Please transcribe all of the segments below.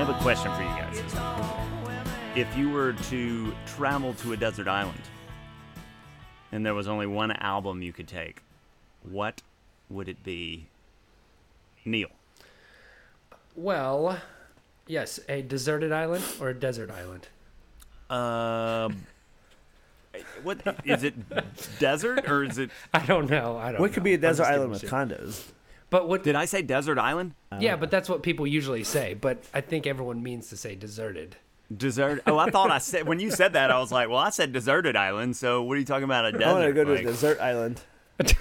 I have a question for you guys. It's home women. If you were to travel to a desert island and there was only one album you could take, what would it be? Neil. Well, yes, a deserted island or a desert island. Um, what is it? Desert or is it? I don't know. I don't. What could be a I'm desert island with shit. condos? But what? Did I say desert island? yeah, but that's what people usually say. But I think everyone means to say deserted. Desert. Oh, I thought I said when you said that, I was like, well, I said deserted island. So what are you talking about? A desert? I want to go to Like, a desert island.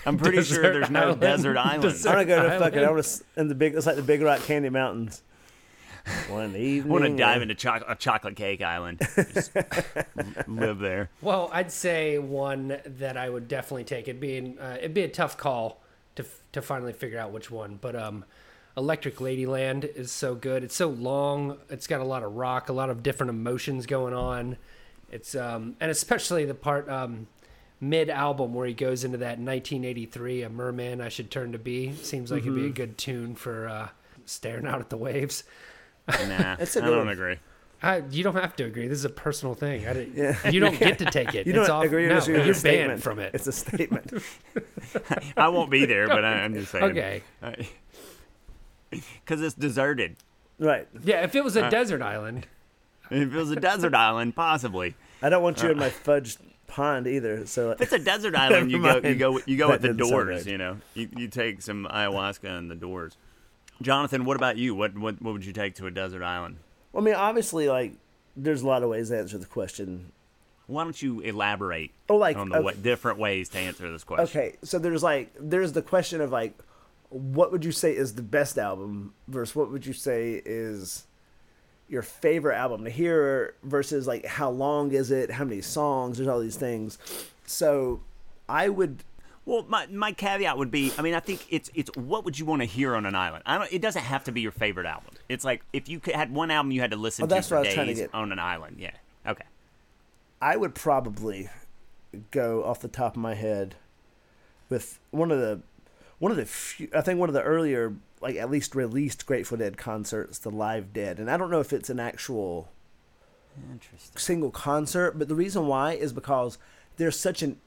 I'm pretty sure there's no island. desert island. Desert- I want to go to Island. fucking. I want to in the big. It's like the Big Rock Candy Mountains. One I evening. want to dive into choc- a chocolate cake island. Just live there. Well, I'd say one that I would definitely take. It'd be uh, it'd be a tough call to to finally figure out which one. But um, Electric Ladyland is so good. It's so long. It's got a lot of rock, a lot of different emotions going on. It's um, and especially the part um, mid album where he goes into that 1983, "A Merman I Should Turn to Be." Seems like it'd be a good tune for uh, staring out at the waves. Nah, It's a I good don't one. agree. I, you don't have to agree. This is a personal thing. I didn't, Yeah. You don't get to take it. You it's don't off, agree or no, disagree? You're It's a statement. banned from it. It's a statement. I won't be there, but I, I'm just saying. Okay. Because it's deserted. right. Yeah, if it was a Uh, desert island, If it was a desert island, possibly. I don't want you in Uh. my fudge pond either. So If it's a desert island, you go, you go, you go That with the doors. right. You know, you, you take some ayahuasca and the doors. Jonathan, what about you? What, what what would you take to a desert island? I mean, obviously, like there's a lot of ways to answer the question. Why don't you elaborate Oh, like, on the okay. wa- different ways to answer this question? Okay, so there's like there's the question of like, what would you say is the best album versus what would you say is your favorite album to hear versus like how long is it, how many songs, there's all these things. So I would Well, my, my caveat would be, I mean, I think it's it's what would you want to hear on an island? I don't. It doesn't have to be your favorite album. It's like if you could, had one album you had to listen Oh, to for what I was trying to get. on an island. Yeah. Okay. I would probably go off the top of my head with one of the one of the few, I think one of the earlier like at least released Grateful Dead concerts, the Live Dead, and I don't know if it's an actual Interesting. single concert, but the reason why is because there's such an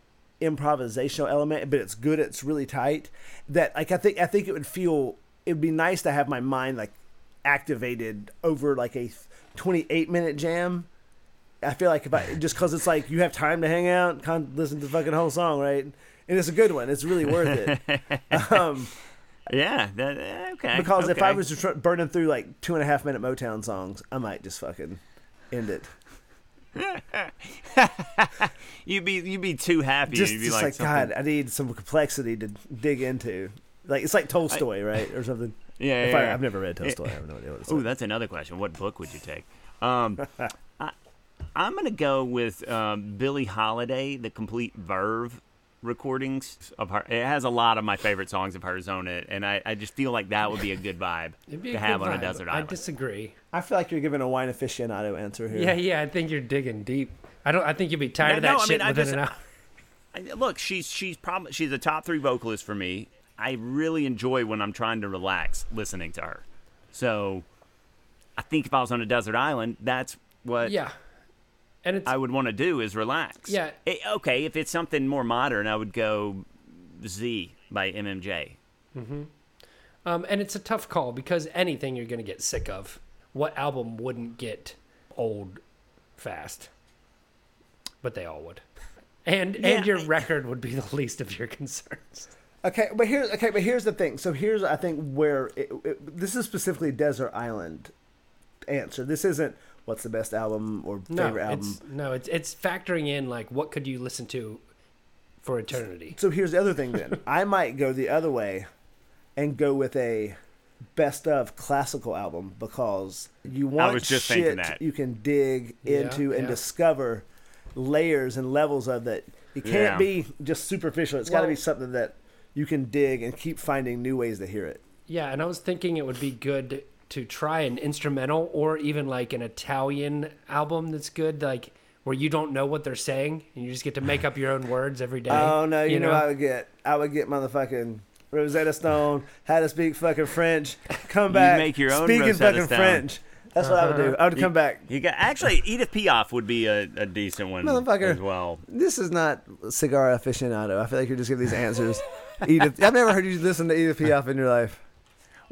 improvisational element, but it's good, it's really tight that like I think I think it would feel it would be nice to have my mind like activated over like a 28 minute jam. I feel like if I just because it's like you have time to hang out, con- listen to the fucking whole song, right? And it's a good one. It's really worth it. um, Yeah. That, eh, okay. because if I was just burning through like two and a half minute Motown songs, I might just fucking end it. you'd be you'd be too happy. just, you'd be just like, like, God, I need some complexity to dig into. Like it's like Tolstoy, right, or something. Yeah. If yeah, I, yeah. I've never read Tolstoy. I have no idea what it's Ooh, like. that's another question. What book would you take? Um, I, I'm gonna go with um, Billie Holiday, the complete Verve recordings of her. It has a lot of my favorite songs of hers on it, and I, I just feel like that would be a good vibe it'd be to a have good on a desert island. I disagree. I feel like you're giving a wine aficionado answer here. Yeah, yeah, I think you're digging deep. I don't. I think you'd be tired of that no, I shit mean, I within just- an hour. I- Look, she's she's probably she's a top three vocalist for me. I really enjoy when I'm trying to relax listening to her. So, I think if I was on a desert island, that's what Yeah, and it's I would want to do is relax. Yeah. Eh, okay, if it's something more modern, I would go Z by MMJ. Mm-hmm. um, and it's a tough call because anything you're gonna get sick of. What album wouldn't get old fast? But they all would. And Yeah, and your record would be the least of your concerns. Okay, but here's okay, but here's the thing. So here's I think where it, it, this is specifically desert island answer. This isn't what's the best album or No, favorite album. it's no, it's it's factoring in like what could you listen to for eternity. So here's the other thing then. I might go the other way and go with a best of classical album because you want was just shit thinking that. you can dig Yeah, into and yeah. discover layers and levels of that. It can't Yeah. be just superficial. It's got to be something that you can dig and keep finding new ways to hear it. Yeah, and I was thinking it would be good to try an instrumental or even like an Italian album that's good, like where you don't know what they're saying and you just get to make up your own words every day. Oh no, you, know, I would get I would get motherfucking Rosetta Stone, how to speak fucking French, come back, make your own speaking Rosetta fucking Stone. French. That's what I would do. Uh-huh. I would come back. You got actually Edith Piaf would be a, a decent one Motherfucker. as well. This is not cigar aficionado. I feel like you're just giving these answers. Edith, I've never heard you listen to Edith Piaf in your life.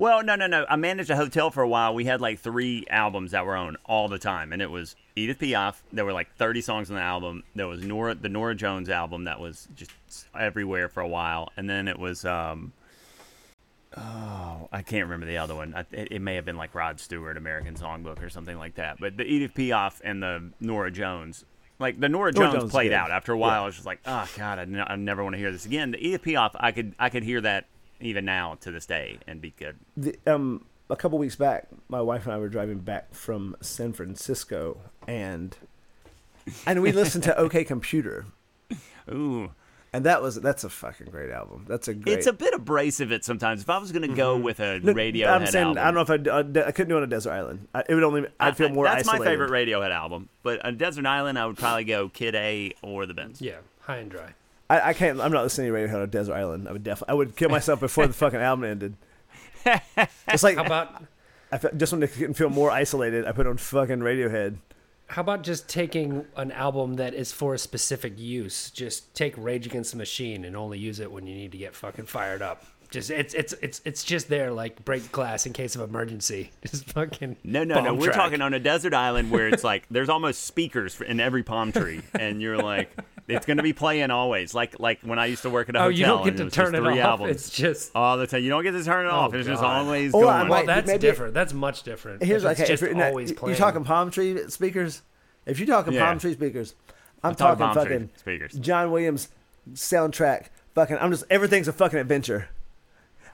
Well, no, no, no. I managed a hotel for a while. We had like three albums that were on all the time, and it was Edith Piaf. There were like 30 songs on the album. There was Norah, the Norah Jones album that was just everywhere for a while, and then it was um, oh, I can't remember the other one. I, it, it may have been like Rod Stewart, American Songbook, or something like that. But the Edith Piaf and the Norah Jones. Like the Norah Norah Jones, Jones played good. out after a while. Yeah. I was just like, oh god, I, n- I never want to hear this again. The Edith Piaf, I could I could hear that even now to this day and be good. The, um, a couple weeks back, my wife and I were driving back from San Francisco, and and we listened to OK Computer, Ooh, and that was that's a fucking great album. That's a great. it's a bit abrasive at sometimes. If I was going to go with a No, Radiohead I'm saying album, I don't know if I'd, I'd, I couldn't do it on a desert island. I, it would only I'd feel I- more That's isolated. my favorite Radiohead album. But on Desert Island, I would probably go Kid A or the Bends. Yeah, high and dry. I, I can't. I'm not listening to Radiohead on a desert island. I would definitely. I would kill myself before the fucking album ended. It's like How about I fe- just want to feel more isolated. I put on fucking Radiohead. how about just taking an album that is for a specific use? Just take Rage Against the Machine and only use it when you need to get fucking fired up. Just it's it's it's it's just there like break glass in case of emergency. Just fucking No, no, no. bomb We're track. talking on a desert island where it's like there's almost speakers in every palm tree, and you're like, it's going to be playing always. Like like when I used to work at a Oh, hotel. you don't get to turn it off. Albums. It's just all the time. You don't get to turn it off. It's just always Well, going. might- well, that's maybe- different. That's much different. Here's If it's okay. If just you're, you talking palm tree speakers. If you're talking Yeah. palm tree speakers, I'm, talking talking, fucking speakers. John Williams soundtrack. Fucking, I'm just everything's a fucking adventure.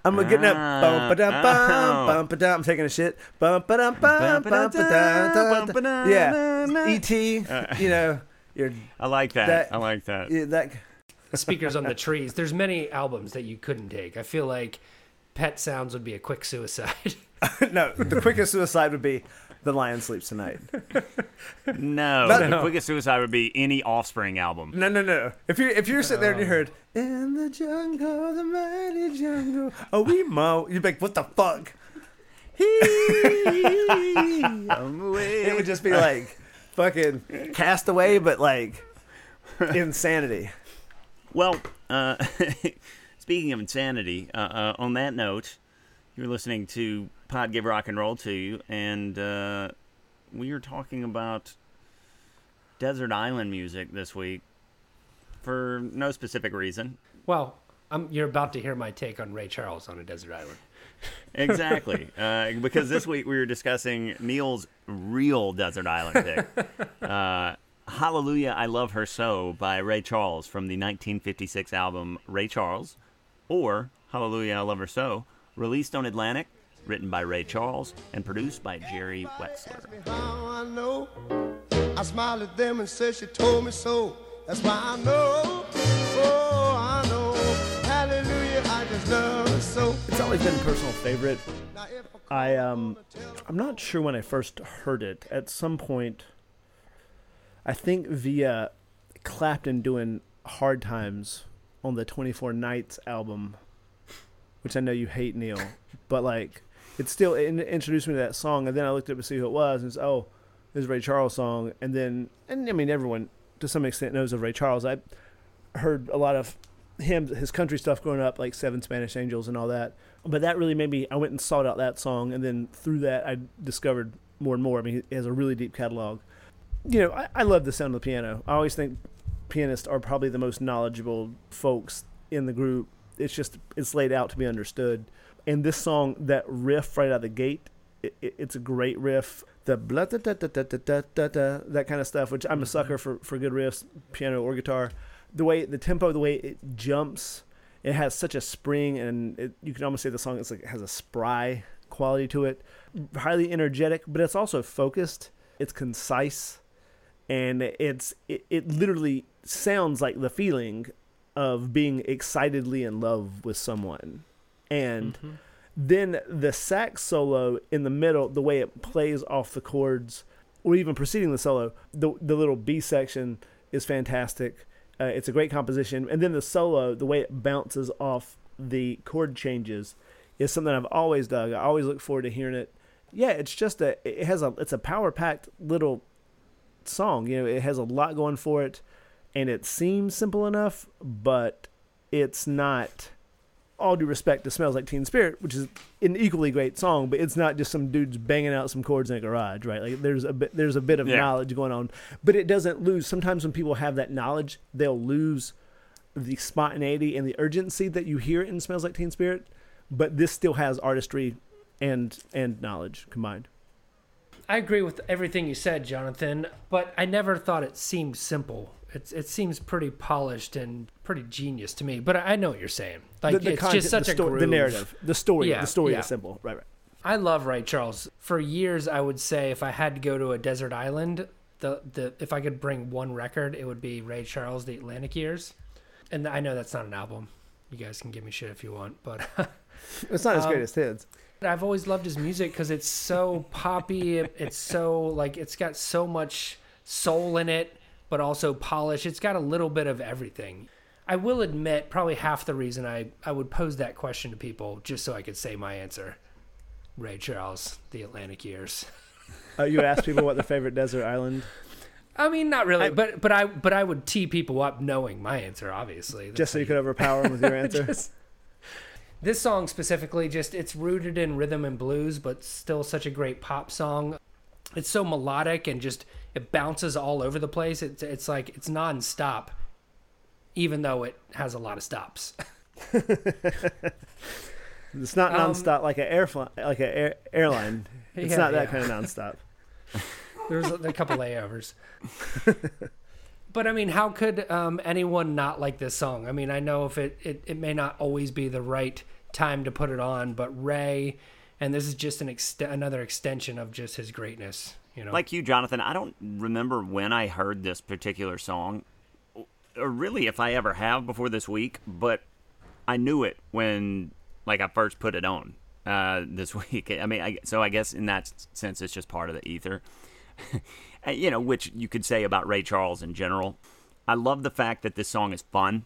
I'm getting up, bum ba dum Ah, bum, oh. bum ba dum. I'm taking a shit, bum ba dum bum, bum ba dum, Bum-ba-dum, Yeah, bum-ba-dum. E.T. You know, you're I like that. That- I like that. yeah, that. speakers on the trees. There's many albums that you couldn't take. I feel like Pet Sounds would be a quick suicide. no, the quickest suicide would be the lion sleeps tonight. No, No. the quickest suicide would be any Offspring album. No, no, no. If you if you're sitting there and you heard in the jungle, the mighty jungle, oh we mo, you'd be like, what the fuck? It would just be like fucking castaway, but like insanity. Well, uh, speaking of insanity, uh, uh, on that note, you're listening to Pod Give Rock and Roll to you, and uh, we are talking about desert island music this week for no specific reason. well, I'm, you're about to hear my take on Ray Charles on a desert island. Exactly, uh, because this week we were discussing Neil's real desert island pick. Uh, Hallelujah, I Love Her So by Ray Charles from the 1956 album Ray Charles, or Hallelujah, I Love Her So, released on Atlantic, written by Ray Charles, and produced by Jerry Wexler. How I know. I smiled at them and said she told me so. That's why I know. Oh, I know. Hallelujah, I just love her so. It's always been a personal favorite. I um, I'm not sure when I first heard it. At some point, I think via Clapton doing "Hard Times" on the 24 Nights album, which I know you hate, Neil, but like it still it introduced me to that song, and then I looked up to see who it was, and it's oh, is Ray Charles song, and then and I mean everyone to some extent knows of Ray Charles. I heard a lot of him his country stuff growing up, like Seven Spanish Angels and all that. But that really made me. I went and sought out that song, and then through that, I discovered more and more. I mean, he has a really deep catalog. You know, I, I love the sound of the piano. I always think pianists are probably the most knowledgeable folks in the group. It's just it's laid out to be understood. And this song, that riff right out of the gate, it, it, it's a great riff. The blah, da, da, da, that kind of stuff, which I'm a mm-hmm. sucker for for good riffs, piano or guitar. The way the tempo, the way it jumps, it has such a spring, and it, you can almost say the song is like has a spry quality to it, highly energetic, but it's also focused. It's concise, and it's it, it literally sounds like the feeling of being excitedly in love with someone, and mm-hmm. then the sax solo in the middle, the way it plays off the chords, or even preceding the solo, the the little B section is fantastic. Uh, it's a great composition, and then the solo, the way it bounces off the chord changes, is something I've always dug. I always look forward to hearing it. Yeah, it's just a it has a it's a power packed little song. You know, it has a lot going for it, and it seems simple enough, but it's not. All due respect to "Smells Like Teen Spirit," which is an equally great song, but it's not just some dudes banging out some chords in a garage, right? Like there's a bit there's a bit of Yeah. knowledge going on, but it doesn't lose. Sometimes when people have that knowledge, they'll lose the spontaneity and the urgency that you hear in "Smells Like Teen Spirit," but this still has artistry and and knowledge combined. I agree with everything you said, Jonathan, but I never thought it seemed simple. It's, it seems pretty polished and pretty genius to me. But I I know what you're saying. Like the, the it's content, just such the, a groove. the narrative, the story, Yeah, the story yeah. is simple, right? Right. I love Ray Charles. For years, I would say if I had to go to a desert island, the the if I could bring one record, it would be Ray Charles, The Atlantic Years. And I know that's not an album. You guys can give me shit if you want, but It's not his Um, greatest hits. I've always loved his music because it's so poppy. it- It's so like it's got so much soul in it, but also polish. It's got a little bit of everything. I will admit, probably half the reason I I would pose that question to people just so I could say my answer. Ray Charles, The Atlantic Years. Uh, you ask people what their favorite desert island, I mean, not really, but but I but I would tee people up knowing my answer. Obviously, just so you could overpower them with your answer. Just- this song specifically, just it's rooted in rhythm and blues, but still such a great pop song. It's so melodic and just it bounces all over the place. It's it's like it's nonstop, even though it has a lot of stops. It's not Um, nonstop like an airfly, like an air, airline. It's Yeah, not that yeah. kind of nonstop. There's a, a couple layovers. But I mean, how could um, anyone not like this song? I mean, I know if it, it, it may not always be the right time to put it on, but Ray, and this is just an ext- another extension of just his greatness. You know, Like you, Jonathan, I don't remember when I heard this particular song, or really if I ever have before this week, but I knew it when like I first put it on uh, this week. I mean, I, so I guess in that sense, it's just part of the ether. You know, which you could say about Ray Charles in general. I love the fact that this song is fun.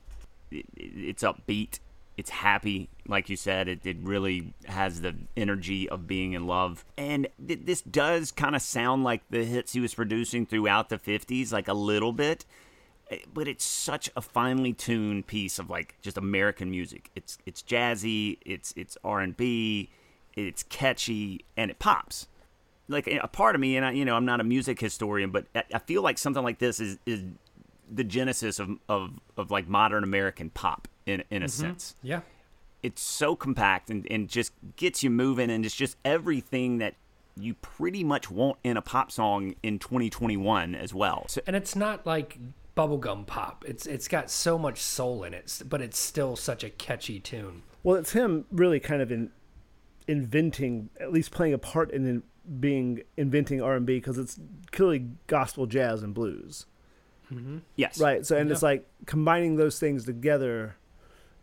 It, it- it's upbeat. It's happy, like you said. It, it really has the energy of being in love. And th- this does kind of sound like the hits he was producing throughout the 50s, like a little bit. Eh, But it's such a finely tuned piece of like just American music. It's it's jazzy, it's it's R and B, it's catchy, and it pops like a part of me, and I, you know, I'm not a music historian, but I, feel like something like this is is the genesis of of, of like modern American pop in in a mm-hmm. sense. yeah, It's so compact and, and just gets you moving, and it's just everything that you pretty much want in a pop song in 2021 as well. So, and it's not like bubblegum pop. It's it's got so much soul in it, but it's still such a catchy tune. Well, it's him really kind of in inventing, at least playing a part in, in being inventing R and B because it's clearly gospel, jazz, and blues, mm-hmm. yes, right? So, and it's like combining those things together,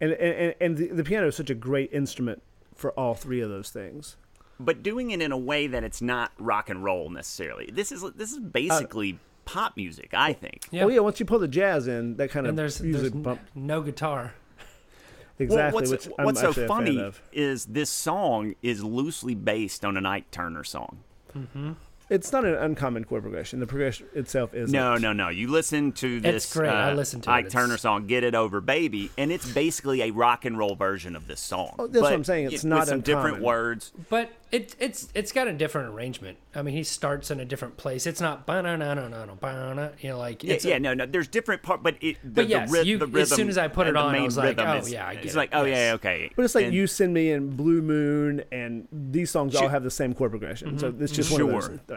and and and, and the, the piano is such a great instrument for all three of those things. but doing it in a way that it's not rock and roll necessarily. This is this is basically pop music, I think. Yeah. Oh yeah, once you pull the jazz in, that kind And of there's, music there's n- bump no guitar. exactly. Well, what's which I'm what's so actually a fan funny is this song is loosely based on an Ike Turner song. Mm-hmm. It's not an uncommon chord progression. The progression itself is No, no, no. You listen to this It's great. I uh, listen to it. Ike It's- Turner song "Get It Over, Baby," and it's basically a rock and roll version of this song. Oh, that's what I'm saying. It's it- not with some different words. But it it's it's got a different arrangement. I mean, he starts in a different place. It's not ba na na na na na you know like Yeah, it's a- yeah, no, no. There's different part, but it. The, But yes, the, ry- you- the as soon as I put it on, I was like, oh, is- yeah, I get It's it, like, oh yes. yeah, okay. But it's like And- "You Send Me" in "Blue Moon," and these songs all have the same chord progression. So it's just one of Sure. those. Uh,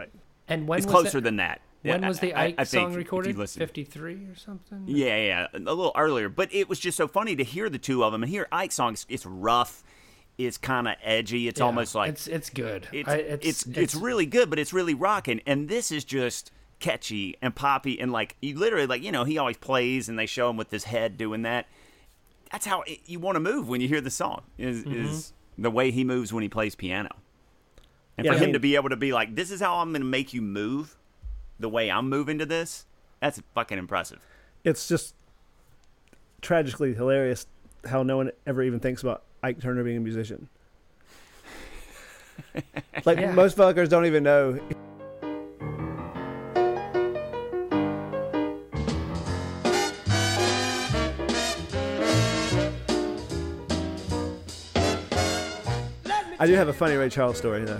And when It's closer than that. when was the I- I- Ike I song recorded? Fifty three or something. Yeah, yeah, a little earlier. But it was just so funny to hear the two of them and hear Ike's songs. It's rough. It's kind of edgy. It's Yeah, almost like it's it's good. it's, I- it's, it's really good, but it's really rocking. And this is just catchy and poppy and like you literally like you know he always plays and they show him with his head doing that. That's how it, you want to move when you hear the song. Is Mm-hmm. is the way he moves when he plays piano. And Yeah, for I him mean- to be able to be like, "This is how I'm going to make you move," the way I'm moving to this, that's fucking impressive. It's just tragically hilarious how no one ever even thinks about Ike Turner being a musician. like Yeah. most fuckers don't even know. I do have a funny Ray Charles story though.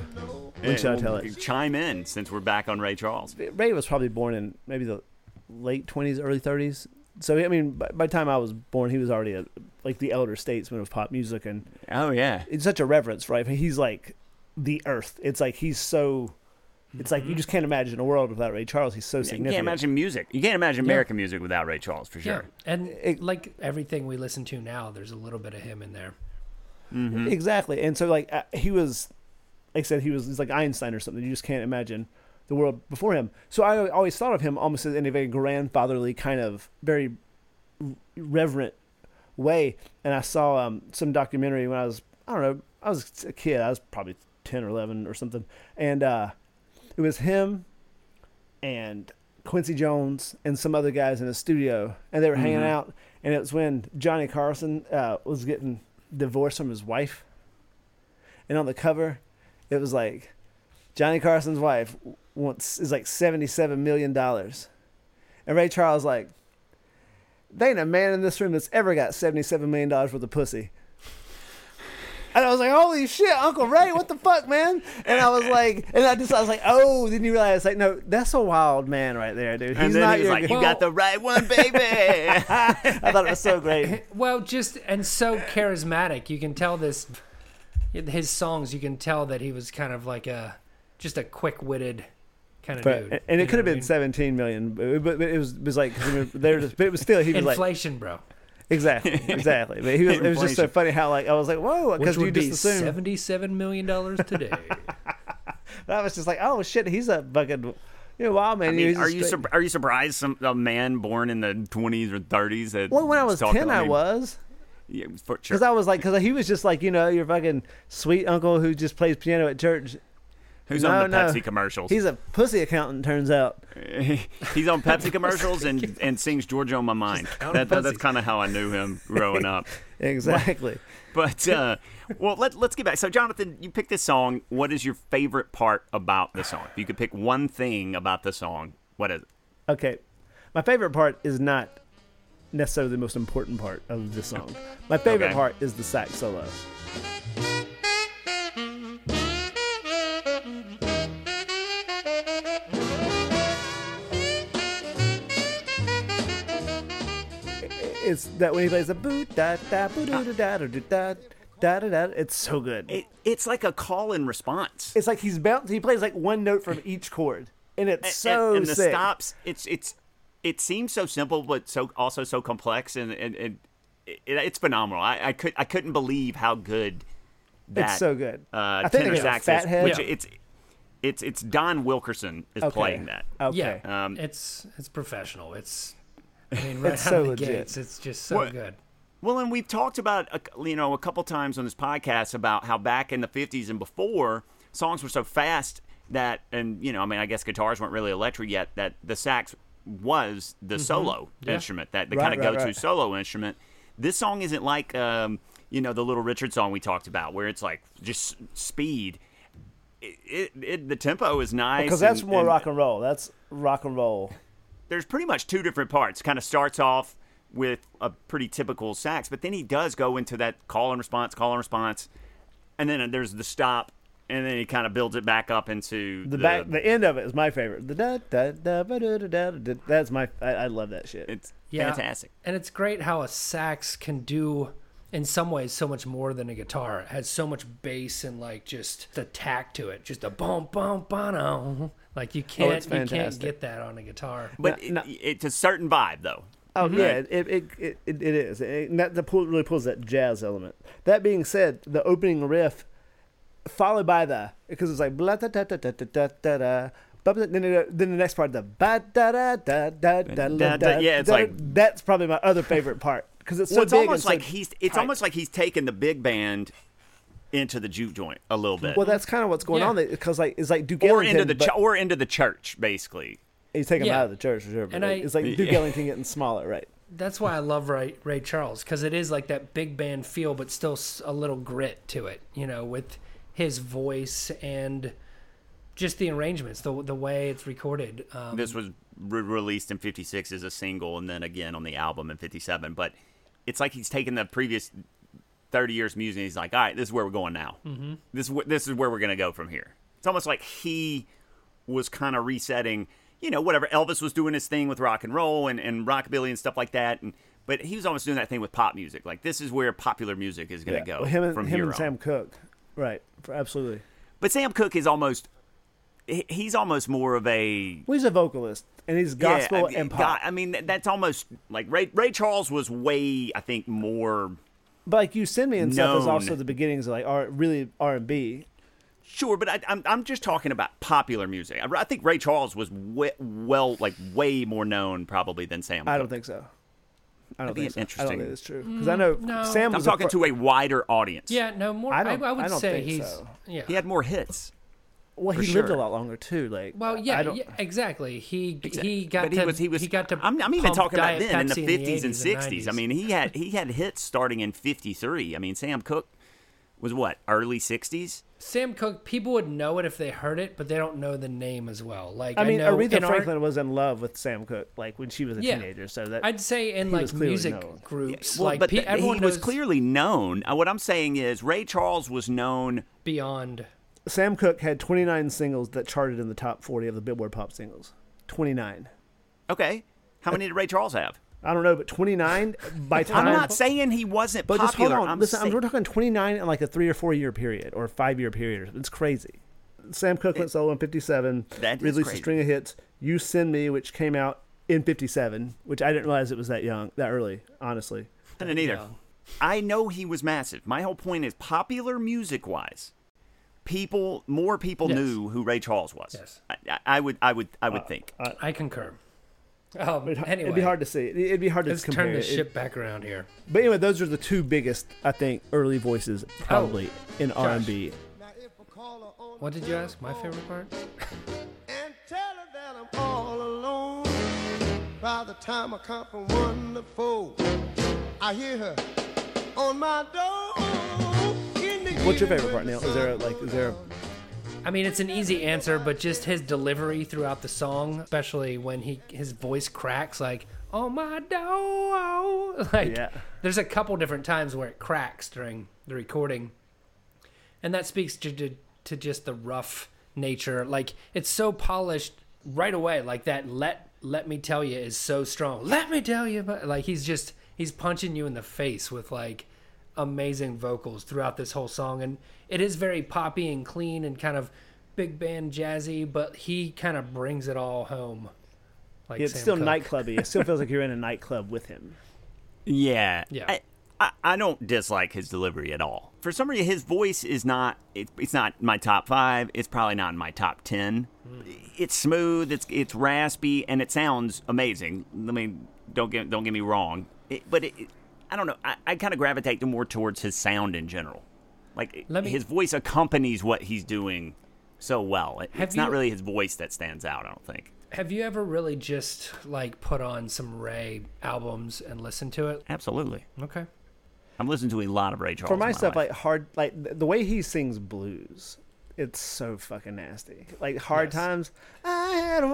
When should I tell we'll it? Chime in since we're back on Ray Charles. Ray was probably born in maybe the late twenties, early thirties. So I mean, by, by the time I was born, he was already a, like the elder statesman of pop music, and Oh yeah, it's such a reverence, right? He's like the earth. It's like he's so. It's like you mm-hmm. just can't imagine a world without Ray Charles. He's so significant. you significant. can't imagine music. You can't imagine American music without Ray Charles for yeah. sure. And It- like everything we listen to now, there's a little bit of him in there. Exactly. And so like uh, he was, like I said, he was he's like Einstein or something. You just can't imagine the world before him. So I always thought of him almost in a very grandfatherly kind of very reverent way. And I saw um, some documentary when I was I don't know I was a kid. I was probably ten or eleven or something, and uh, it was him and Quincy Jones and some other guys in a studio, and they were hanging out. And it was when Johnny Carson uh, was getting divorced from his wife, and on the cover, it was like Johnny Carson's wife wants is like seventy seven million dollars, and Ray Charles like, there ain't a man in this room that's ever got seventy seven million dollars worth of pussy. And I was like, "Holy shit, Uncle Ray, what the fuck, man?" And I was like, and I just, I was like, "Oh!" Then you realize, like, no, that's a wild man right there, dude. He's And then not he was your. like, g- "You got the right one, baby." I thought it was so great. Well, just and so charismatic. You can tell this his songs. You can tell that he was kind of like a just a quick-witted kind of dude. But, and it could have know what I been mean? seventeen million, but, but it was it was like 'cause we were there. But it was still he was like inflation, bro. Exactly, exactly. But he was. It was just so funny how like I was like, whoa, because you just assumed. seventy-seven million dollars today. I was just like, oh shit, he's a fucking, you know, wow, man. I mean, are you sur- are you surprised some a man born in the 20s or 30s that Well, when I was ten, I was. Yeah, for sure. Because I was like, because he was just like, you know, your fucking sweet uncle who just plays piano at church. Who's No, on the no. Pepsi commercials? He's a pussy accountant, turns out. He's on Pepsi commercials and, and sings Georgia on my mind. That, that- that's kind of how I knew him growing up. Exactly. But uh, well, let, let's get back. So, Jonathan, you picked this song. What is your favorite part about the song? If you could pick one thing about the song, what is it? Okay. My favorite part is not necessarily the most important part of the song. My favorite Okay. part is the sax solo. It's that when he plays the boo da da boo doo da da da da da da da. It's so good. it? It's like a call and response. It's like he's bound. He plays like one note from each chord, and it's And- so and, and the sick. stops. It's it's it seems so simple, but so also so complex, and and, and it, it's phenomenal. I, I could I couldn't believe how good that It's so good. uh, I think tenor they got sax is, Fathead. which Yeah. it's it's it's Don Wilkerson is Okay. playing that. Okay. Yeah, Um, it's it's professional. It's I mean, right It's out so of the legit. gates, it's just so What- good. Well, and we've talked about you know a couple times on this podcast about how back in the '50s and before songs were so fast that, and you know, I mean, I guess guitars weren't really electric yet. That the sax was the solo Yeah. instrument, that the Right, kind of right, go-to right. solo instrument. This song isn't like um, you know the Little Richard song we talked about, where it's like just speed. It, it, it the tempo is nice Because that's and- more and- rock and roll. That's rock and roll. There's pretty much two different parts. Kind of starts off with a pretty typical sax, but then he does go into that call and response, call and response, and then there's the stop, and then he kind of builds it back up into The, back, the end of it is my favorite. The da da da ba da da da da. That's my. I, I love that shit. It's Yeah, fantastic. And it's great how a sax can do, in some ways, so much more than a guitar. It has so much bass and like just the tact to it, just a bum bum bum. Like you can't oh, you can't get that on a guitar. But no, it, no. it's a certain vibe though. Oh mm-hmm. yeah, it, it, it, it is. It, that the pull, really pulls that jazz element. That being said, the opening riff followed by the because it's like blah da da da da da da da. da then, then the next part, the ba da da da da da da. da yeah, it's da, like that's probably my other favorite part because it's so well, it's big almost and so like he's it's tight. almost like he's taken the big band into the juke joint a little bit. Well, that's kind of what's going Yeah. on because like it's like Duke or Ellington, into the ch- or into the church, basically. he's taking him Yeah. out of the church for sure. But And like, I- it's like Duke Yeah. Ellington getting smaller, right? That's why I love Ray, Ray Charles because it is like that big band feel, but still a little grit to it. You know, with his voice and just the arrangements, the the way it's recorded. Um, This was re- released in '56 as a single, and then again on the album in '57. But it's like he's taken the previous 30 years of music, and he's like, "All right, this is where we're going now. Mm-hmm. This is this is where we're gonna go from here." It's almost like he was kind of resetting. You know, whatever Elvis was doing his thing with rock and roll and, and rockabilly and stuff like that, and but he was almost doing that thing with pop music. Like this is where popular music is gonna go Well, him and from him here and on. Sam Cooke, right? For, absolutely. But Sam Cooke is almost he's almost more of a Well, he's a vocalist and he's gospel yeah, I- and pop. God, I mean, that's almost like Ray Ray Charles was way, I think, more But like you send me and stuff is known. also the beginnings of like R, really R and B. sure. But I, I'm I'm just talking about popular music. I, I think Ray Charles was way, well, like way more known probably than Sam. I don't Cooke. think so. I don't That'd be think so. I don't interesting. think that's true because I mm, know no. Sam I'm was talking a fir- to a wider audience. yeah, no more. I I, don't- I, would I don't say think he's so. yeah. he had more hits. Well, for he lived a lot longer too. Like Well, yeah, yeah, exactly. He Exa- he got but to he was he was got to. I'm, I'm even talking about Diet then in the 50s and 60s. I mean, he had he had hits starting in 53. I mean, Sam Cooke was what early 60s. Sam Cooke, people would know it if they heard it, but they don't know the name as well. Like I mean, know Aretha in our- Franklin was in love with Sam Cooke like when she was a Yeah. teenager. So that I'd say in like was music known. groups, Well, like but pe- th- everyone he was clearly known. Uh, What I'm saying is Ray Charles was known beyond. Sam Cooke had 29 singles that charted in the top 40 of the Billboard Pop Singles. 29. Okay. How many did Ray Charles have? I don't know, but 29 by time. I'm not saying he wasn't But just popular. hold on. I'm Listen, saying, we're talking 29 in like a three or four year period or five year period. It's crazy. Sam Cooke went solo in 57. That is released crazy. a string of hits. You Send Me, which came out in 57, which I didn't realize it was that young, that early, honestly. I didn't either. Yeah. I know he was massive. My whole point is popular music wise, people more people Yes. knew who Ray Charles was. Yes. I, I, I would I would I Uh, would think. I concur. Um, It'd, anyway, it'd be hard to see. It'd be hard to Let's compare. turn the It- ship back around here. But anyway, those are the two biggest, I think, early voices probably Oh, in R&B. Now if I call her on What did you ask? My favorite part? and tell her that I'm all alone. By the time I come from one to four, I hear her on my door. What's your favorite part, Neil? Is there a, like, is there a, I mean, it's an easy answer, but just his delivery throughout the song, especially when he his voice cracks, like "Oh my door," like Yeah. there's a couple different times where it cracks during the recording, and that speaks to to, to just the rough nature. Like it's so polished right away. Like that "Let Let Me Tell You" is so strong. Let me tell you, but like he's just he's punching you in the face with like amazing vocals throughout this whole song and it is very poppy and clean and kind of big band jazzy but he kind of brings it all home like it's Sam still Cooke. nightclubby. It still feels like you're in a nightclub with him. Yeah. Yeah. I, I, I don't dislike his delivery at all. For some reason, his voice is not. It, it's not my top five. It's probably not in my top ten. Hmm. It's smooth. It's it's raspy, and it sounds amazing. I mean, don't get don't get me wrong. It, but it, I don't know. I, I kind of gravitate to more towards his sound in general. Like Let me- his voice accompanies what he's doing so well. It, Have it's not really his voice that stands out. I don't think. have you ever really just like put on some ray albums and listened to it Absolutely. okay I'm listening to a lot of Ray Charles. For in my stuff, life. like hard, like the way he sings blues, it's so fucking nasty. Like hard Yes. times. I had one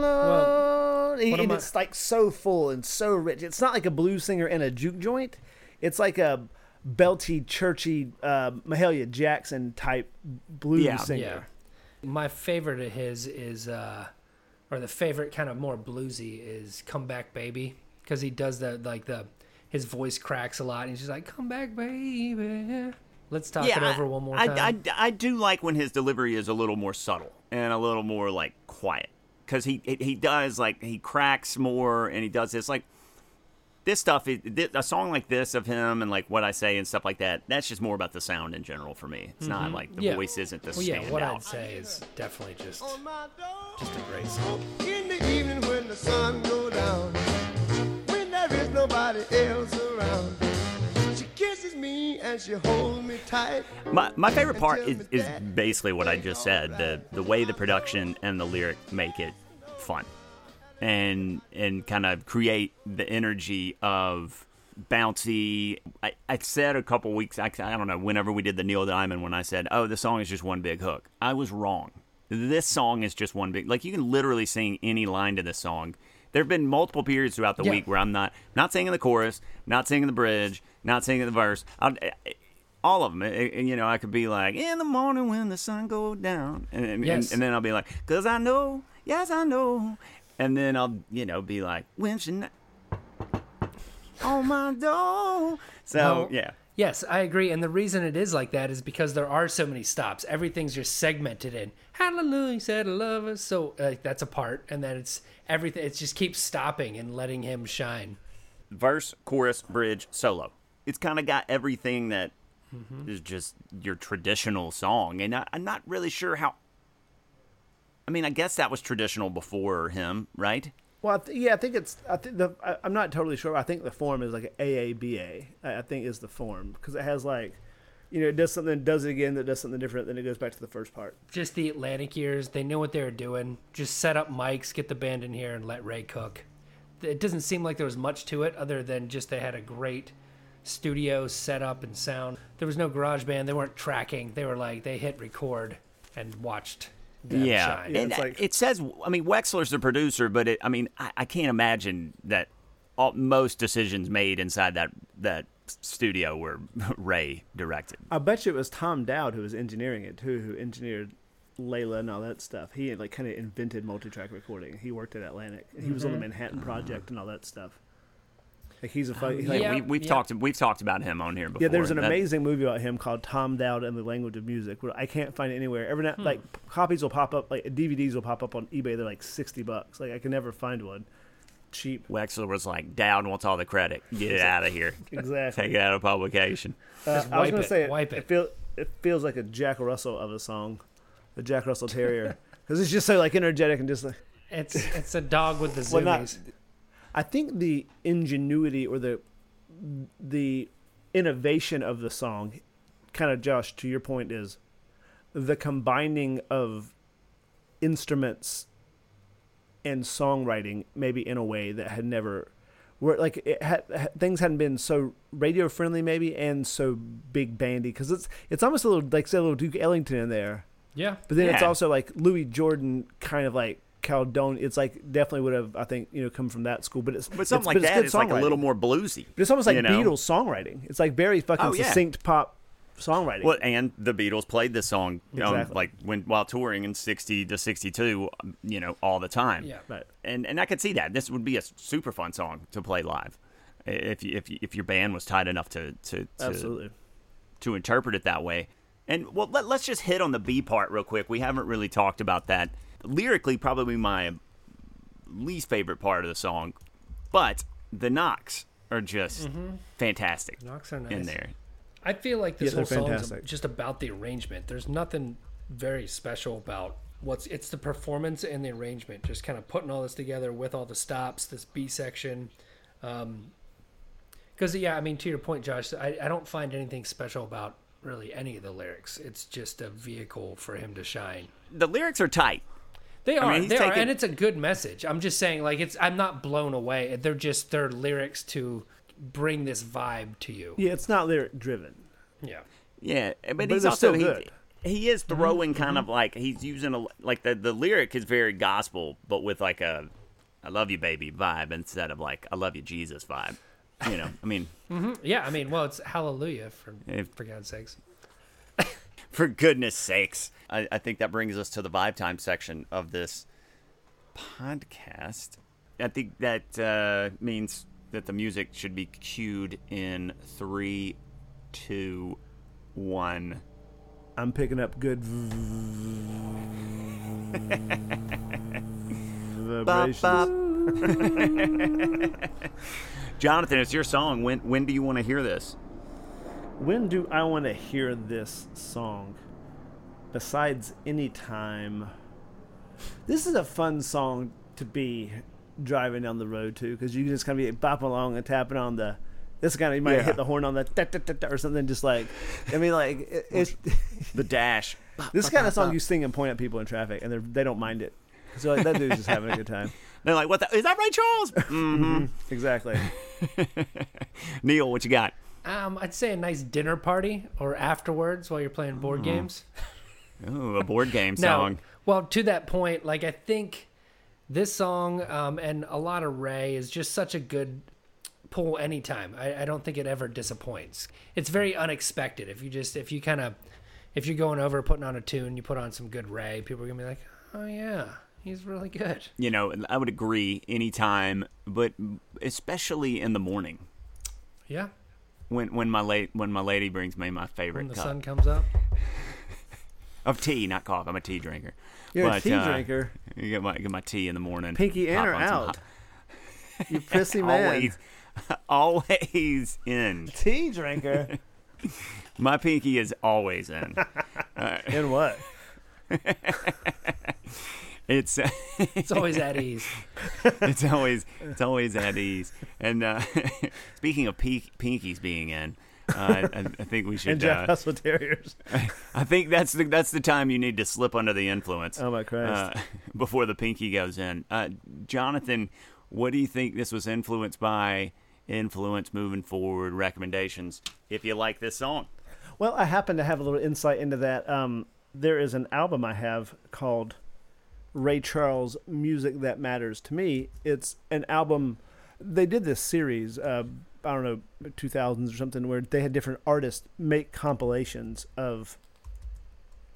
Well, alone. and what I- it's like so full and so rich. It's not like a blues singer in a juke joint. It's like a belty, churchy uh, Mahalia Jackson type blues Yeah. singer. yeah my favorite of his is uh or the favorite kind of more bluesy is come back baby because he does the like the his voice cracks a lot and he's just like come back baby let's talk it over one more I, time I, I do like when his delivery is a little more subtle and a little more like quiet. because he he does like he cracks more and he does this like this stuff. A song like this of him and like What'd I Say and stuff like that. That's just more about the sound in general for me. It's not mm-hmm. like the Yeah. voice isn't the Well, yeah, standout. what I'd say is definitely just on my door. just a great song. In the evening when the sun go down, when there is nobody else around, she kisses me and she holds me tight. My, my favorite part is, is basically what I just said the the way the production and the lyric make it fun. And and kind of create the energy of bouncy. I, I said a couple weeks I, I don't know whenever we did the Neil Diamond when I said oh the song is just one big hook. I was wrong. This song is just one big like you can literally sing any line to this song. There have been multiple periods throughout the Yeah. week where I'm not not singing the chorus not singing the bridge not saying singing the verse I'll, eh, eh, all of them. And, eh, you know, I could be like, in the morning when the sun go down. And, and, Yes. and, then I'll be like, because I know, yes, I know. And then I'll, you know, be like, when she kn- on my door. So, yeah. Yes, I agree. And the reason it is like that is because there are so many stops. Everything's just segmented in. Hallelujah, said I love us. So uh, that's a part. And then it's everything. It just keeps stopping and letting him shine. Verse, chorus, bridge, solo. It's kind of got everything that mm-hmm. is just your traditional song. And I, I'm not really sure how. I mean, I guess that was traditional before him, right? Well, I th- yeah, I think it's. I think the. I, I'm not totally sure. I think the form is like a AABA. I, I think is the form because it has like, you know, it does something, does it again, that does something different, then it goes back to the first part. Just the Atlantic years. They knew what they were doing. Just set up mics, get the band in here, and let Ray cook. It doesn't seem like there was much to it other than just they had a great studio setup and sound. There was no garage band. They weren't tracking. They were like, they hit record and watched them yeah, shine. Yeah, and it's like- it says. I mean, Wexler's the producer, but it, I mean, I, I can't imagine that all, most decisions made inside that that studio were Ray directed. I bet you it was Tom Dowd who was engineering it too, who engineered Layla and all that stuff. He like kind of invented multi-track recording. He worked at Atlantic. He was on the mm-hmm. Manhattan Project and all that stuff. Like he's a fu- he's like, Yeah, we, we've yeah. talked we've talked about him on here before. Yeah, there's an That- amazing movie about him called Tom Dowd and the Language of Music. Where I can't find it anywhere. Every Hmm. like copies will pop up, like DVDs will pop up on eBay. They're like sixty bucks. Like I can never find one cheap. Wexler was like, Dowd wants all the credit. Get it out of here. Exactly. Take it out of publication. Uh, Just I was gonna it, say it, wipe it. it. feel, it feels like a Jack Russell of a song, the Jack Russell Terrier, because it's just so like energetic and just like. It's it's a dog with the Well, not- zoomies. I think the ingenuity or the the innovation of the song, kind of Josh, to your point, is the combining of instruments and songwriting, maybe in a way that had never, where like it had, had- things hadn't been so radio friendly, maybe, and so big bandy, because it's it's almost a little like say a little Duke Ellington in there. yeah. But then it's also like Louis Jordan, kind of like Caldonia. It's like definitely would have, I think, you know, come from that school. But it's But something it's, like but it's that good is like a little more bluesy. But it's almost like you know? Beatles songwriting. It's like very fucking Oh, yeah. succinct pop songwriting. Well, and the Beatles played this song, um, Exactly. like when while touring in '60 to '62, um, you know, all the time. Yeah. Right. And and I could see that this would be a super fun song to play live, if you, if you, if your band was tight enough to to, to Absolutely. to interpret it that way. And well, let, let's just hit on the B part real quick. We haven't really talked about that. Lyrically, probably my least favorite part of the song, but the knocks are just mm-hmm. fantastic The Knocks are nice. in there. I feel like this Yeah, whole they're song is just about the arrangement. There's nothing very special about what's it's the performance and the arrangement. Just kind of putting all this together with all the stops, this B section. Um, because yeah, I mean, to your point, Josh, I, I don't find anything special about really any of the lyrics. It's just a vehicle for him to shine. The lyrics are tight. They are, mean, he's they are, and it's a good message. I'm just saying, like, it's. I'm not blown away. They're just they're lyrics to bring this vibe to you. Yeah, it's not lyric driven. Yeah. Yeah, but, But he's they're also still he, good. he is mm-hmm, throwing kind mm-hmm. of like he's using a like the the lyric is very gospel, but with like a "I love you, baby" vibe instead of like "I love you, Jesus" vibe. You know, I mean, mm-hmm. Yeah, I mean, well, it's hallelujah for If- for God's sakes. for goodness sakes, I, I think that brings us to the vibe time section of this podcast. I think that uh, means that the music should be cued in three, two, one. I'm picking up good. bop, bop. Jonathan, it's your song. When when do you want to hear this? When do I want to hear this song? Besides any time. This is a fun song to be driving down the road to because you can just kind of be bopping along and tapping on the. This kind of you might Yeah. hit the horn on the da, da, da, or something just like I mean like it, it's The dash. this kind of song you sing and point at people in traffic and they they don't mind it. So like that dude's just having a good time. They're like, "What the, is that, Ray Charles?" Mm-hmm. Exactly. Neil, what you got? Um, I'd say a nice dinner party or afterwards while you're playing board games. Ooh, a board game song. well, to that point, like I think this song um, and a lot of Ray is just such a good pull anytime. I, I don't think it ever disappoints. It's very unexpected. If you just if you kind of if you're going over putting on a tune, you put on some good Ray, people are gonna be like, oh yeah, he's really good. You know, I would agree anytime, but especially in the morning Yeah, when when my late when my lady brings me my favorite when the cup sun comes up. of tea, not coffee. I'm a tea drinker. You're a tea uh, drinker. You get my get my tea in the morning. Pinky in or out? You prissy man. Always, always in. Tea drinker. My pinky is always in. In what? It's It's always at ease. it's always it's always at ease. And uh, speaking of pink, pinkies being in, uh, I, I think we should. And. Jack Uh, Russell Terriers. I think that's the that's the time you need to slip under the influence. Oh my Christ. Uh, before the pinky goes in. Uh, Jonathan, what do you think this was influenced by? Influence moving forward, recommendations. If you like this song, Well, I happen to have a little insight into that. Um, there is an album I have called Ray Charles Music That Matters to Me. It's an album. They did this series, uh, I don't know, 2000s or something, where they had different artists make compilations of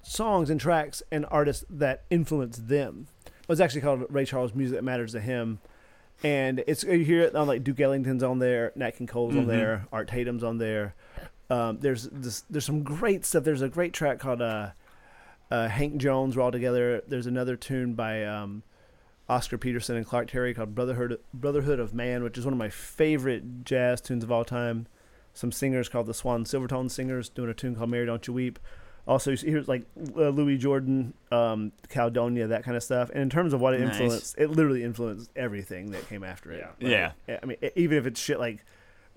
songs and tracks and artists that influenced them. It was actually called Ray Charles Music That Matters to Him. And it's you hear it on like Duke Ellington's on there, Nat King Cole's on there, Art Tatum's on there. Um, there's this, there's some great stuff. There's a great track called uh, uh, Hank Jones. We're all together. There's another tune by um, Oscar Peterson and Clark Terry called Brotherhood Brotherhood of Man, which is one of my favorite jazz tunes of all time. Some singers called the Swan Silvertone Singers doing a tune called Mary Don't You Weep. Also, here's like uh, Louis Jordan, um, Caldonia, that kind of stuff. And in terms of what it Nice. influenced, it literally influenced everything that came after it. Yeah. Like, I mean, even if it's shit like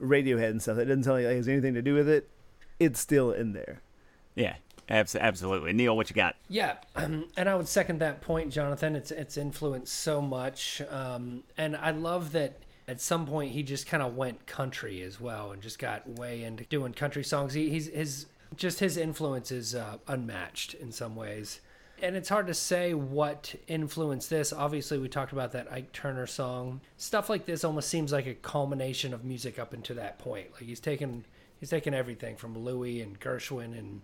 Radiohead and stuff that doesn't tell you it has anything to do with it, it's still in there. yeah, absolutely. Neil, what you got? Yeah, and I would second that point, Jonathan. It's it's influenced so much, um, and I love that. At some point, he just kind of went country as well, and just got way into doing country songs. He, he's his just his influence is uh, unmatched in some ways, and it's hard to say what influenced this. Obviously, we talked about that Ike Turner song. Stuff like this almost seems like a culmination of music up until that point. Like he's taken he's taken everything from Louis and Gershwin and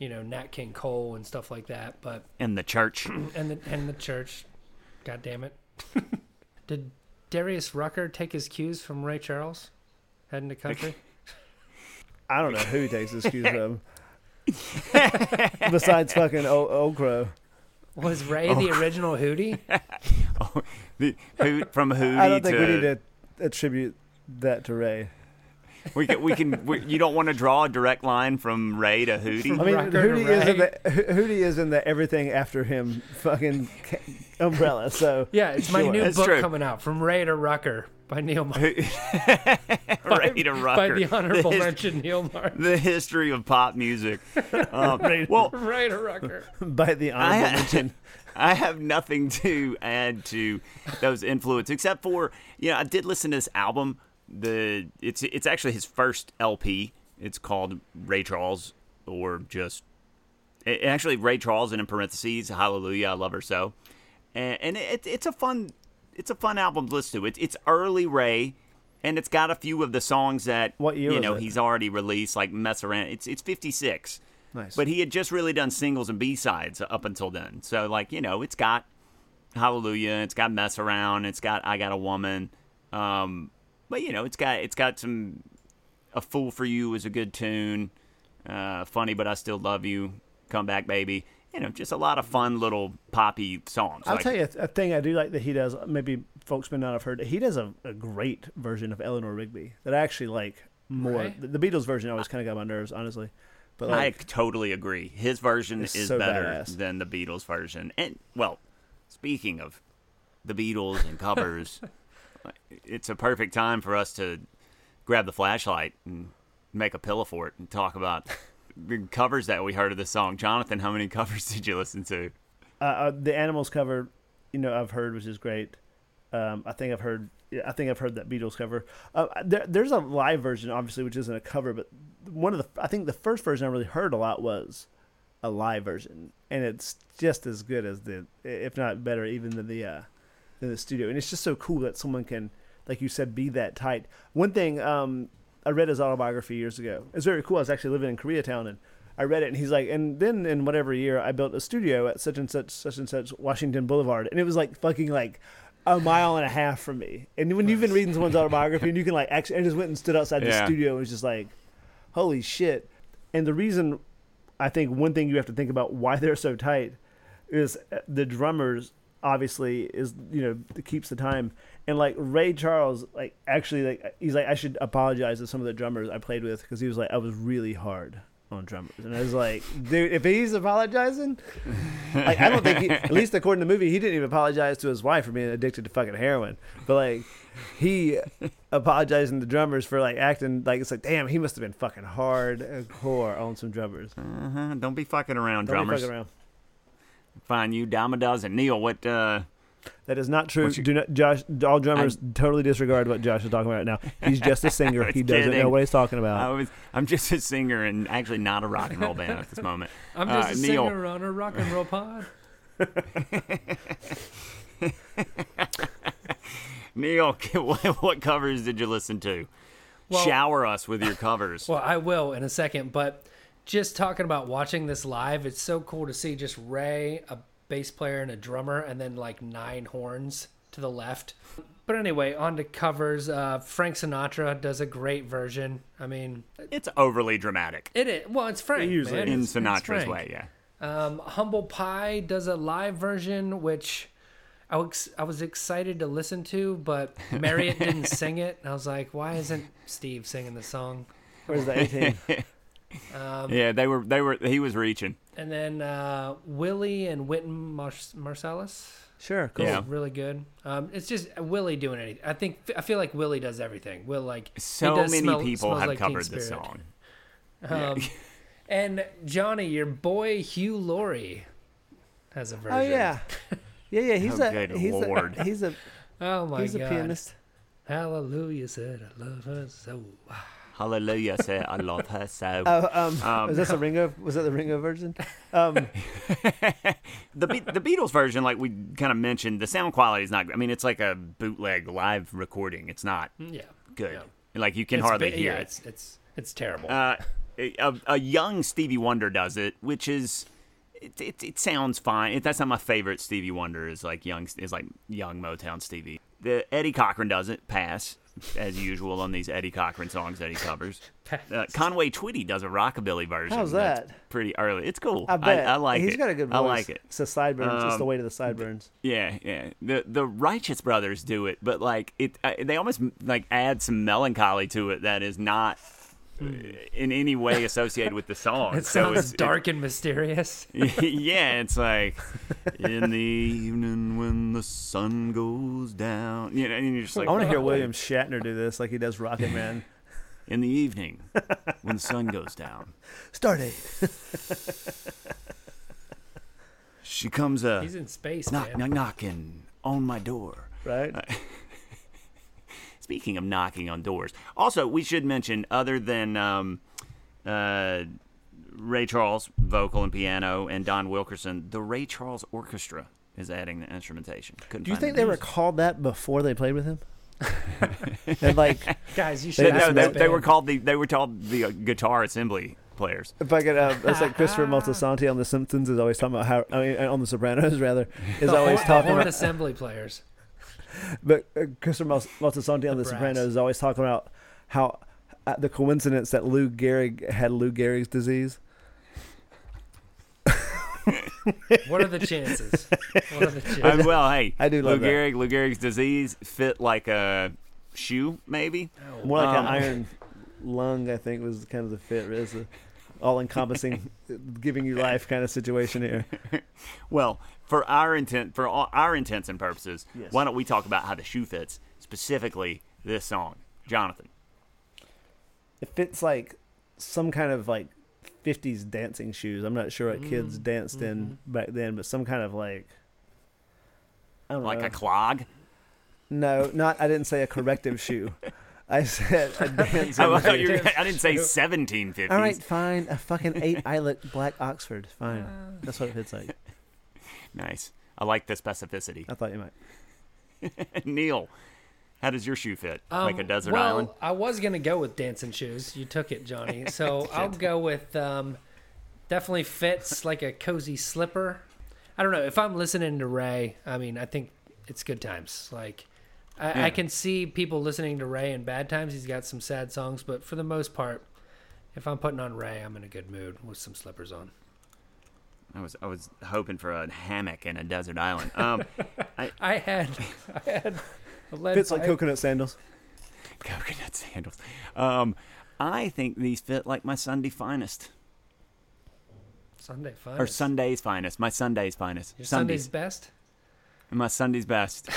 you know Nat King Cole and stuff like that, but In the church. and the and the church. God damn it! Did Darius Rucker take his cues from Ray Charles, heading to country? I don't know who he takes his cues from. Besides fucking old, old Crow. Was Ray the original Hootie? oh, The, who, from Hootie I don't think to we need to attribute that to Ray. We can we can we, you don't want to draw a direct line from Ray to Hootie. I mean, Hootie is in the Hootie is in the everything after him fucking umbrella. So Yeah, it's my Sure. new That's book true. coming out, From Ray to Rucker by Neil Martin. Ray to Rucker. By the honorable his- mention Neil Martin. the history of pop music. Um, well, Ray to Rucker. by the honorable I, mention. I have nothing to add to those influences except for you know I did listen to this album. The it's it's actually his first LP. It's called Ray Charles or just it, actually Ray Charles and in parentheses Hallelujah I love her so, and, and it, it's a fun it's a fun album to listen to. It's it's early Ray. And it's got a few of the songs that What year you know he's already released, like "Mess Around." It's it's fifty six, Nice. but he had just really done singles and B sides up until then. So like you know, it's got Hallelujah, it's got Mess Around, it's got I Got a Woman, um, but you know, it's got it's got some A Fool for You is a good tune, uh, Funny but I Still Love You, Come Back Baby. you know, just a lot of fun little poppy songs. I'll Like, tell you a, a thing I do like that he does. Maybe folks may not have heard. He does a, a great version of Eleanor Rigby that I actually like more. Right. The, the Beatles version always kind of got my nerves, honestly. But I totally agree. His version is so better badass. than the Beatles version. And well, speaking of the Beatles and covers, it's a perfect time for us to grab the flashlight and make a pillow fort and talk about the covers that we heard of this song. Jonathan, how many covers did you listen to? uh, uh, the Animals cover, you know, I've heard, which is great. Um, I think I've heard. I think I've heard that Beatles cover. Uh, there, there's a live version, obviously, which isn't a cover, but one of the I think the first version I really heard a lot was a live version, and it's just as good as the, if not better, even than the uh, than the studio. And it's just so cool that someone can, like you said, be that tight. One thing um, I read his autobiography years ago. It's very cool. I was actually living in Koreatown and. I read it, and he's like, and then in whatever year, I built a studio at such and such, such and such Washington Boulevard, and it was like fucking like a mile and a half from me. And when you've been reading someone's autobiography, and you can like actually, I just went and stood outside the Yeah. studio and was just like, holy shit. And the reason I think one thing you have to think about why they're so tight is uh, the drummers obviously is you know keeps the time. And like Ray Charles like actually like he's like I should apologize to some of the drummers I played with because he was like I was really hard on drummers. And I was like dude if he's apologizing like I don't think he, at least according to the movie he didn't even apologize to his wife for being addicted to fucking heroin. But like he apologizing to drummers for like acting like it's like damn he must have been fucking hard core on some drummers. Uh-huh. Don't be fucking around, Don't drummers. Fucking around. Find you dime a dozen. Neil, what? uh That is not true. Your- Do not, Josh. All drummers totally disregard what Josh is talking about right now. He's just a singer. he doesn't know what he's talking I about. was, I'm just a singer and actually not a rock and roll band at this moment. I'm just Uh, a Neil. singer on a rock and roll pod. Neil, what, what covers did you listen to? Well- Shower us with your covers. Well, I will in a second, but just talking about watching this live, it's so cool to see just Ray, a bass player and a drummer, and then like nine horns to the left. But anyway, on to covers. Uh, Frank Sinatra does a great version. I mean, it's overly dramatic it is well, it's Frank Usually. man. in It's- it's Sinatra's Frank. way. Yeah. Um, Humble Pie does a live version, which I was, I was excited to listen to, but Marriott didn't sing it. And I was like, why isn't Steve singing the song? Where's the 18? yeah, they were. They were. He was reaching. And then uh, Willie and Wynton Mars- Marsalis. Sure, cool. Yeah. Really good. Um, it's just Willie doing anything. I think I feel like Willie does everything. Will like So many Smell- people have Like covered the song. Um, and Johnny, your boy Hugh Laurie, has a version. Oh yeah, yeah, yeah. He's Oh, a good he's Lord. a he's a Oh my he's god. a pianist. Hallelujah said I love her so. Hallelujah, say I love her so. Oh, um, Um, was that the Ringo? Was that the Ringo version? Um, the Be- the Beatles version, like we kind of mentioned, the sound quality is not. Good. I mean, it's like a bootleg live recording. It's not Yeah. good. Yeah. Like you can It's hardly ba- hear yeah, it. It's it's it's terrible. Uh, a, a young Stevie Wonder does it, which is it, it, it sounds fine. It, that's not my favorite Stevie Wonder. Is like young is like young Motown Stevie. The Eddie Cochran does it. Pass as usual on these Eddie Cochran songs that he covers. Uh, Conway Twitty does a rockabilly version. How's that? Pretty early. It's cool. I bet I, like he's it. got a good voice. I like it. It's the sideburns. it's the Um, weight of the sideburns. Yeah, yeah. The the Righteous Brothers do it, but like it, uh, they almost like add some melancholy to it that is not in any way associated with the song. it so sounds it's, dark and mysterious. yeah, it's like in the evening when the sun goes down. You know, and you're just like, I want to hear "Oh." William Shatner do this like he does Rocket Man. in the evening when the sun goes down. Stardate. She comes uh, He's in space, knock, man. knock, knocking on my door. Right. Speaking of knocking on doors, also we should mention other than um, uh, Ray Charles vocal and piano and Don Wilkerson, the Ray Charles Orchestra is adding the instrumentation. Couldn't Do you think the they were called that before they played with him? and like, Guys, you should They- No, they, they were called the they were called the uh, guitar assembly players. if I could, uh, that's like Christopher Moltisanti on The Simpsons is always talking about how, I mean, on The Sopranos rather, is The always horn- talking horn about, assembly players. But uh, Christopher Mol- Moltisanti on The brass. Sopranos is always talking about how uh, the coincidence that Lou Gehrig had Lou Gehrig's disease. What are the chances? What are the chances? well, hey, I do love Lou that. Gehrig. Lou Gehrig's disease fit like a shoe, maybe. More like Um, an iron lung, I think, was kind of the fit. It's a all-encompassing, giving you life kind of situation here. Well, for our intent, for all, our intents and purposes, Yes. why don't we talk about how the shoe fits specifically this song, Jonathan? It fits like some kind of like 50s dancing shoes. I'm not sure what kids Mm, danced in mm-hmm. back then, but some kind of like. I don't Like know. a clog? No, not. I didn't say a corrective shoe. I said a dancing Oh, I, thought shoe. you were, I didn't say 1750s. All right, fine. A fucking eight eyelet black Oxford. Fine. That's what it fits like. Nice. I like the specificity. I thought you might. Neil, how does your shoe fit? like a Um, desert well, island? I was gonna go with dancing shoes. You took it, Johnny. So I'll go with um, definitely fits like a cozy slipper. I don't know if I'm listening to Ray. I mean, I think it's good times. Like I, Yeah. I can see people listening to Ray in bad times. He's got some sad songs, but for the most part, if I'm putting on Ray, I'm in a good mood with some slippers on. I was I was hoping for a hammock and a desert island. Um, I had I had a lead Fits like coconut sandals. coconut sandals. Um, I think these fit like my Sunday finest Sunday finest. or Sunday's finest. My Sunday's finest. Your Sunday's Sundays. best. My Sunday's best.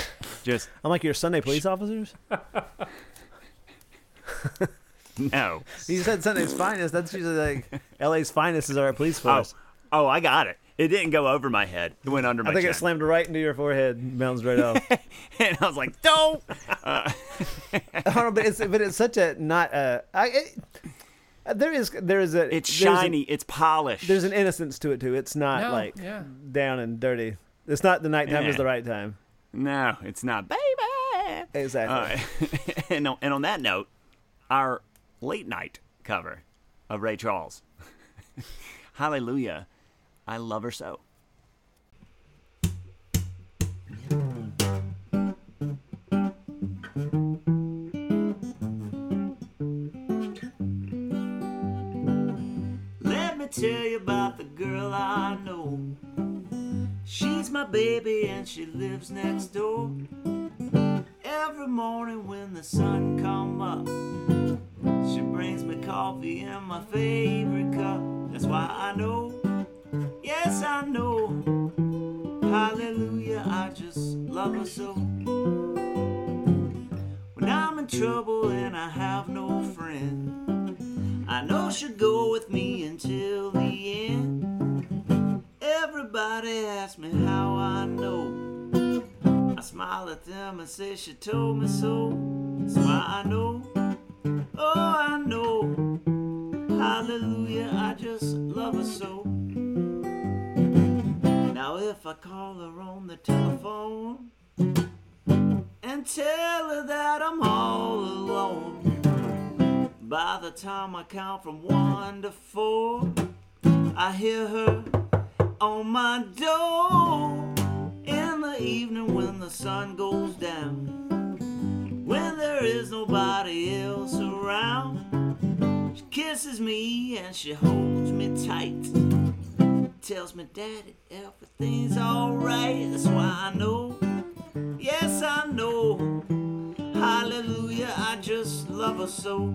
Just I'm like your Sunday police officers. no. You said Sunday's finest. That's usually like LA's finest is our police Oh, force. oh, I got it. It didn't go over my head. It went under my I think chin. it slammed right into your forehead, and bounced right off. and I was like, don't. I don't know, but it's but it's such a not a. I, it, there is there is a It's there's an- shiny. it's polished. there's an innocence to it too. It's not No, like yeah. down and dirty. It's not the nighttime is Yeah. the right time. no, it's not, baby. Exactly. Uh, and, on, and on that note, our late night cover of Ray Charles. Hallelujah. I love her so. Let me tell you about the girl I know. She's my baby and she lives next door. Every morning when the sun come up, she brings me coffee in my favorite cup. That's why I know, yes I know. Hallelujah, I just love her so. When I'm in trouble and I have no friend, I know she'll go with me until the end. Everybody asks me how I know. I smile at them and say she told me so. Why I know. Oh, I know. Hallelujah, I just love her so. Now, if I call her on the telephone and tell her that I'm all alone, by the time I count from one to four, I hear her on my door in the evening when the sun goes down. When there is nobody else around, she kisses me and she holds me tight. Tells me, Daddy, everything's alright. That's why I know, yes, I know. Hallelujah, I just love her so.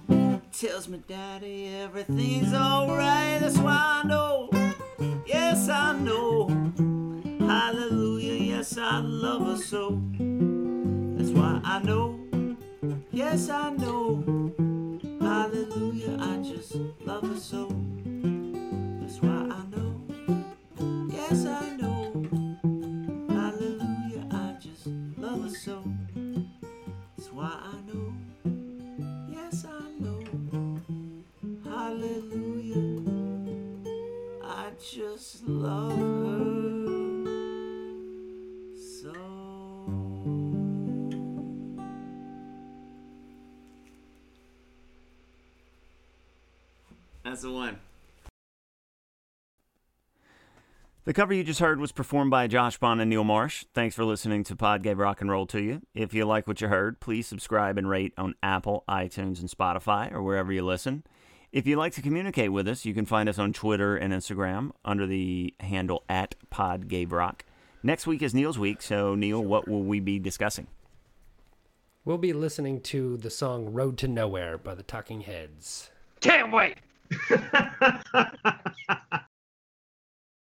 tells me, Daddy, everything's alright. That's why I know, yes, I know. Hallelujah, yes, I love her so. That's why I know, Yes, I know. Hallelujah, I just love her so. That's why I know. Yes, I just love her so. That's the one. The cover you just heard was performed by Josh Bond and Neil Marsh. Thanks for listening to Pod Gave Rock and Roll to you. If you like what you heard, please subscribe and rate on Apple, iTunes, and Spotify, or wherever you listen. If you'd like to communicate with us, you can find us on Twitter and Instagram under the handle at Pod Gave Rock. Next week is Neil's week, so Neil, what will we be discussing? We'll be listening to the song Road to Nowhere by the Talking Heads. Can't wait.